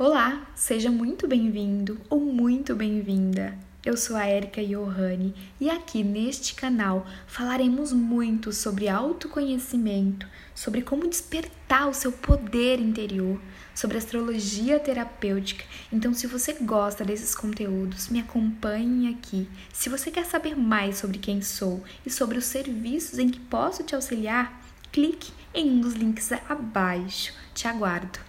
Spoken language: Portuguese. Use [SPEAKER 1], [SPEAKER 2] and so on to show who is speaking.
[SPEAKER 1] Olá, seja muito bem-vindo ou muito bem-vinda. Eu sou a Erika Johanni e aqui neste canal falaremos muito sobre autoconhecimento, sobre como despertar o seu poder interior, sobre astrologia terapêutica. Então, se você gosta desses conteúdos, me acompanhe aqui. Se você quer saber mais sobre quem sou e sobre os serviços em que posso te auxiliar, clique em um dos links abaixo. Te aguardo.